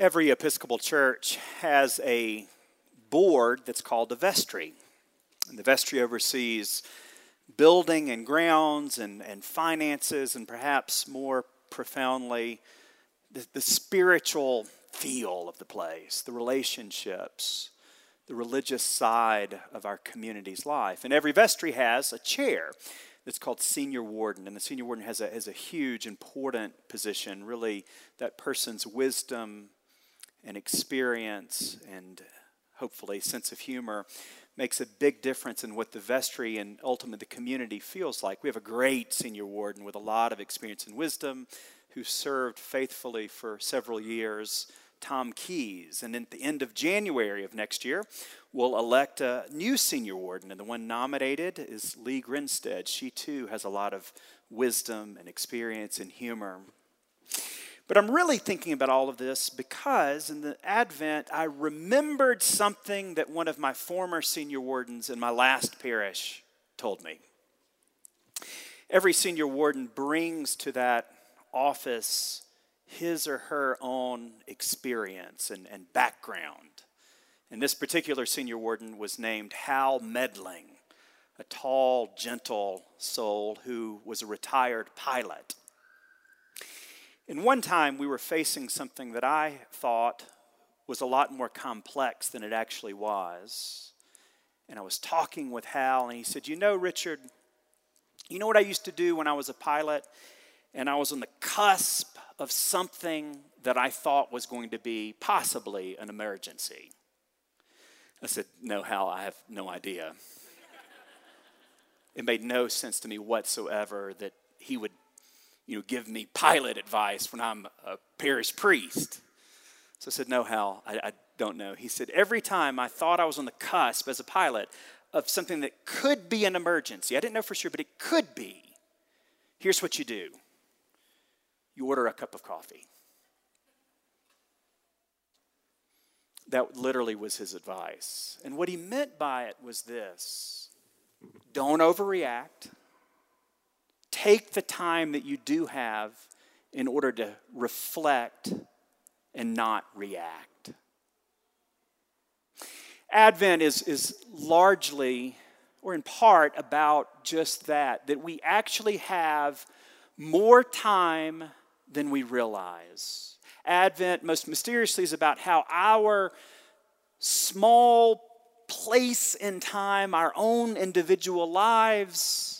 Every Episcopal church has a board that's called the vestry. And the vestry oversees building and grounds and, and finances, and perhaps more profoundly, the, the spiritual feel of the place, the relationships, the religious side of our community's life. And every vestry has a chair that's called senior warden. And the senior warden has a, has a huge, important position, really, that person's wisdom and experience and hopefully sense of humor makes a big difference in what the vestry and ultimately the community feels like. We have a great senior warden with a lot of experience and wisdom who served faithfully for several years, Tom Keys. And at the end of January of next year, we'll elect a new senior warden. And the one nominated is Lee Grinstead. She too has a lot of wisdom and experience and humor. But I'm really thinking about all of this because in the Advent, I remembered something that one of my former senior wardens in my last parish told me. Every senior warden brings to that office his or her own experience and, and background. And this particular senior warden was named Hal Medling, a tall, gentle soul who was a retired pilot. And one time we were facing something that I thought was a lot more complex than it actually was. And I was talking with Hal, and he said, You know, Richard, you know what I used to do when I was a pilot? And I was on the cusp of something that I thought was going to be possibly an emergency. I said, No, Hal, I have no idea. it made no sense to me whatsoever that he would you know, give me pilot advice when I'm a parish priest. So I said, No, Hal, I, I don't know. He said, Every time I thought I was on the cusp as a pilot of something that could be an emergency, I didn't know for sure, but it could be. Here's what you do you order a cup of coffee. That literally was his advice. And what he meant by it was this don't overreact take the time that you do have in order to reflect and not react. Advent is, is largely, or in part, about just that, that we actually have more time than we realize. Advent, most mysteriously, is about how our small place in time, our own individual lives,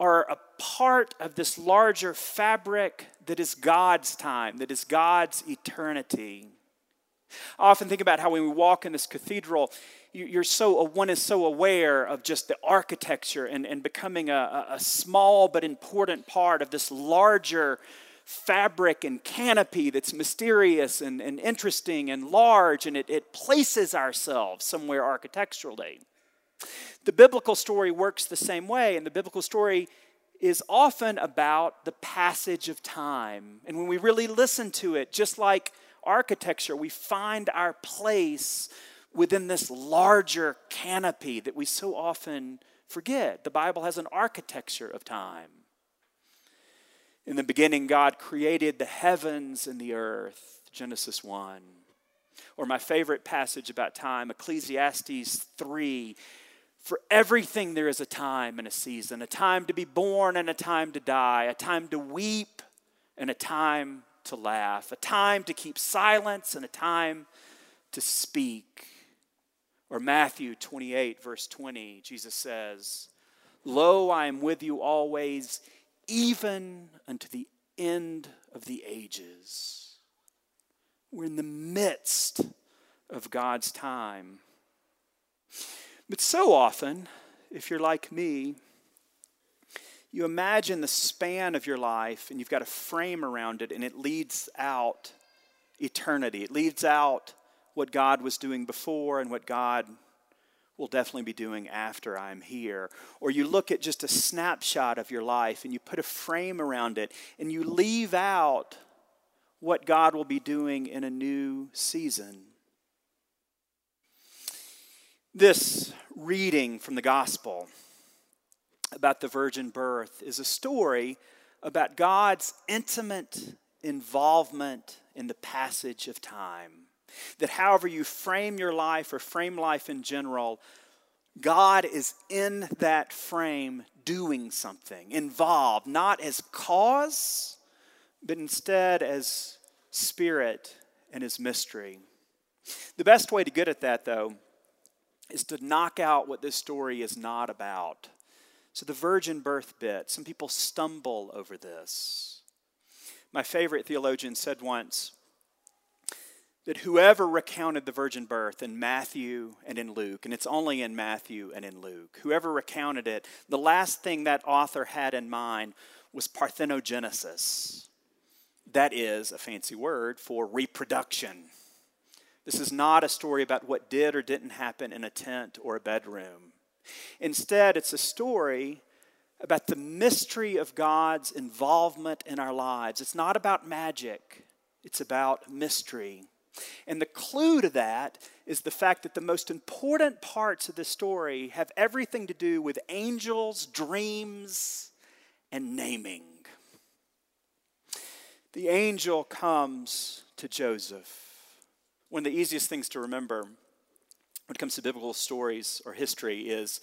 are a part of this larger fabric that is God's time, that is God's eternity. I often think about how when we walk in this cathedral, you're so one is so aware of just the architecture and, and becoming a, a small but important part of this larger fabric and canopy that's mysterious and, and interesting and large, and it, it places ourselves somewhere architecturally. The biblical story works the same way, and the biblical story is often about the passage of time. And when we really listen to it, just like architecture, we find our place within this larger canopy that we so often forget. The Bible has an architecture of time. In the beginning, God created the heavens and the earth, Genesis 1. Or my favorite passage about time, Ecclesiastes 3 for everything, there is a time and a season, a time to be born and a time to die, a time to weep and a time to laugh, a time to keep silence and a time to speak. Or Matthew 28, verse 20, Jesus says, Lo, I am with you always, even unto the end of the ages. We're in the midst of God's time. But so often, if you're like me, you imagine the span of your life and you've got a frame around it and it leads out eternity. It leads out what God was doing before and what God will definitely be doing after I'm here. Or you look at just a snapshot of your life and you put a frame around it and you leave out what God will be doing in a new season. This reading from the gospel about the virgin birth is a story about God's intimate involvement in the passage of time. That however you frame your life or frame life in general, God is in that frame doing something, involved, not as cause, but instead as spirit and as mystery. The best way to get at that, though, is to knock out what this story is not about. So, the virgin birth bit, some people stumble over this. My favorite theologian said once that whoever recounted the virgin birth in Matthew and in Luke, and it's only in Matthew and in Luke, whoever recounted it, the last thing that author had in mind was parthenogenesis. That is a fancy word for reproduction. This is not a story about what did or didn't happen in a tent or a bedroom. Instead, it's a story about the mystery of God's involvement in our lives. It's not about magic, it's about mystery. And the clue to that is the fact that the most important parts of the story have everything to do with angels, dreams, and naming. The angel comes to Joseph. One of the easiest things to remember when it comes to biblical stories or history is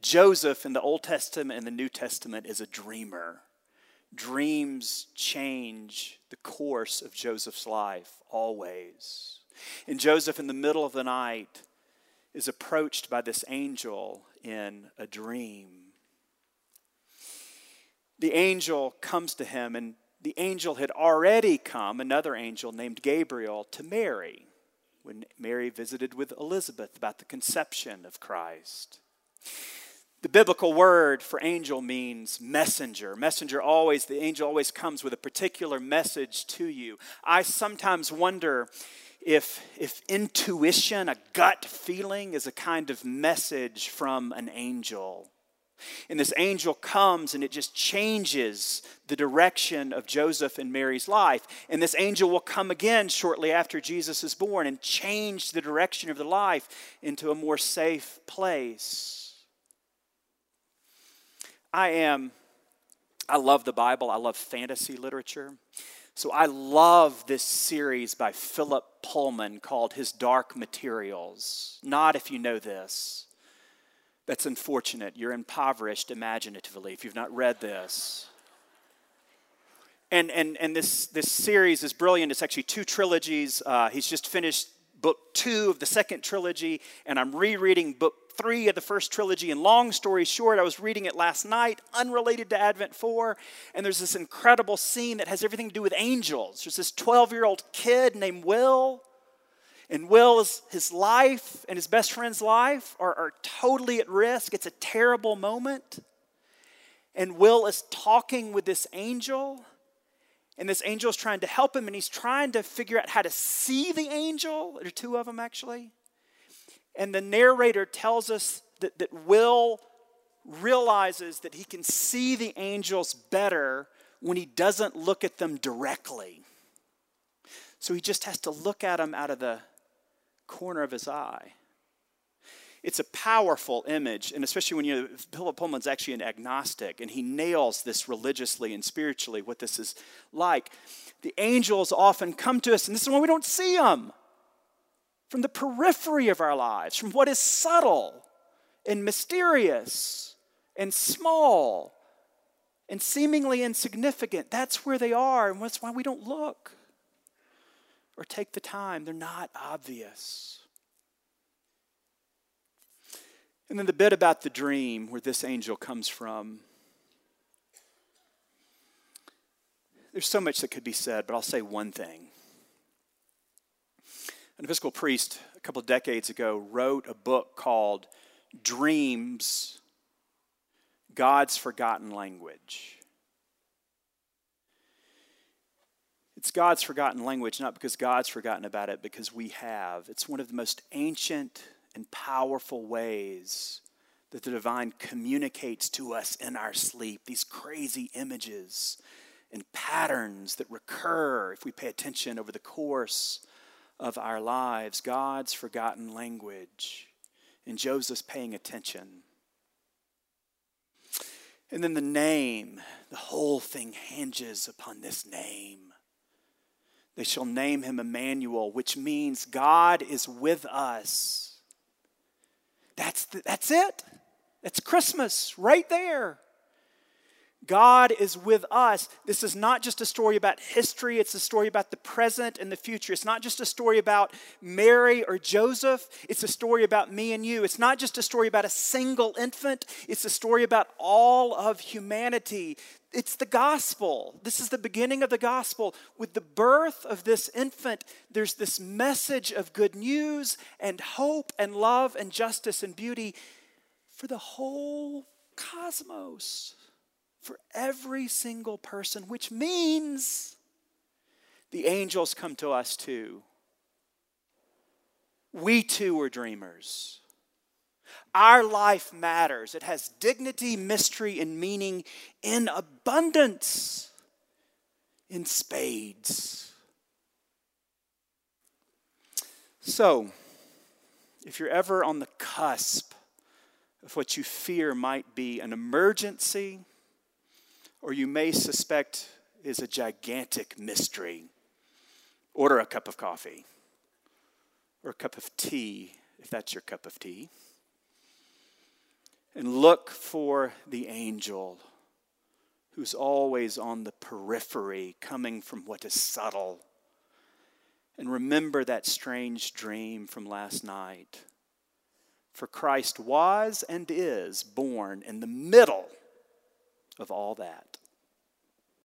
Joseph in the Old Testament and the New Testament is a dreamer. Dreams change the course of Joseph's life always. And Joseph, in the middle of the night, is approached by this angel in a dream. The angel comes to him, and the angel had already come, another angel named Gabriel, to Mary when Mary visited with Elizabeth about the conception of Christ. The biblical word for angel means messenger. Messenger always, the angel always comes with a particular message to you. I sometimes wonder if, if intuition, a gut feeling, is a kind of message from an angel. And this angel comes and it just changes the direction of Joseph and Mary's life. And this angel will come again shortly after Jesus is born and change the direction of the life into a more safe place. I am, I love the Bible, I love fantasy literature. So I love this series by Philip Pullman called His Dark Materials. Not if you know this. That's unfortunate. You're impoverished imaginatively if you've not read this. And, and, and this, this series is brilliant. It's actually two trilogies. Uh, he's just finished book two of the second trilogy, and I'm rereading book three of the first trilogy. And long story short, I was reading it last night, unrelated to Advent 4, and there's this incredible scene that has everything to do with angels. There's this 12 year old kid named Will and Will's his life and his best friend's life are, are totally at risk. It's a terrible moment. And Will is talking with this angel, and this angel is trying to help him, and he's trying to figure out how to see the angel. There are two of them, actually. And the narrator tells us that, that Will realizes that he can see the angels better when he doesn't look at them directly. So he just has to look at them out of the corner of his eye. It's a powerful image, and especially when you know, Philip Pullman's actually an agnostic, and he nails this religiously and spiritually what this is like. The angels often come to us, and this is when we don't see them from the periphery of our lives, from what is subtle and mysterious and small and seemingly insignificant. That's where they are, and that's why we don't look or take the time. They're not obvious. And then the bit about the dream where this angel comes from. There's so much that could be said, but I'll say one thing. An Episcopal priest a couple of decades ago wrote a book called Dreams God's Forgotten Language. It's God's forgotten language, not because God's forgotten about it, because we have. It's one of the most ancient and powerful ways that the divine communicates to us in our sleep. These crazy images and patterns that recur if we pay attention over the course of our lives. God's forgotten language. And Joseph's paying attention. And then the name, the whole thing hinges upon this name They shall name him Emmanuel, which means God is with us. That's, the, that's it. It's Christmas right there. God is with us. This is not just a story about history, it's a story about the present and the future. It's not just a story about Mary or Joseph, it's a story about me and you. It's not just a story about a single infant, it's a story about all of humanity. It's the gospel. This is the beginning of the gospel. With the birth of this infant, there's this message of good news and hope and love and justice and beauty for the whole cosmos for every single person, which means the angels come to us too. We too are dreamers. Our life matters. It has dignity, mystery, and meaning in abundance, in spades. So, if you're ever on the cusp of what you fear might be an emergency, or you may suspect is a gigantic mystery, order a cup of coffee or a cup of tea, if that's your cup of tea, and look for the angel who's always on the periphery, coming from what is subtle. And remember that strange dream from last night. For Christ was and is born in the middle of all that.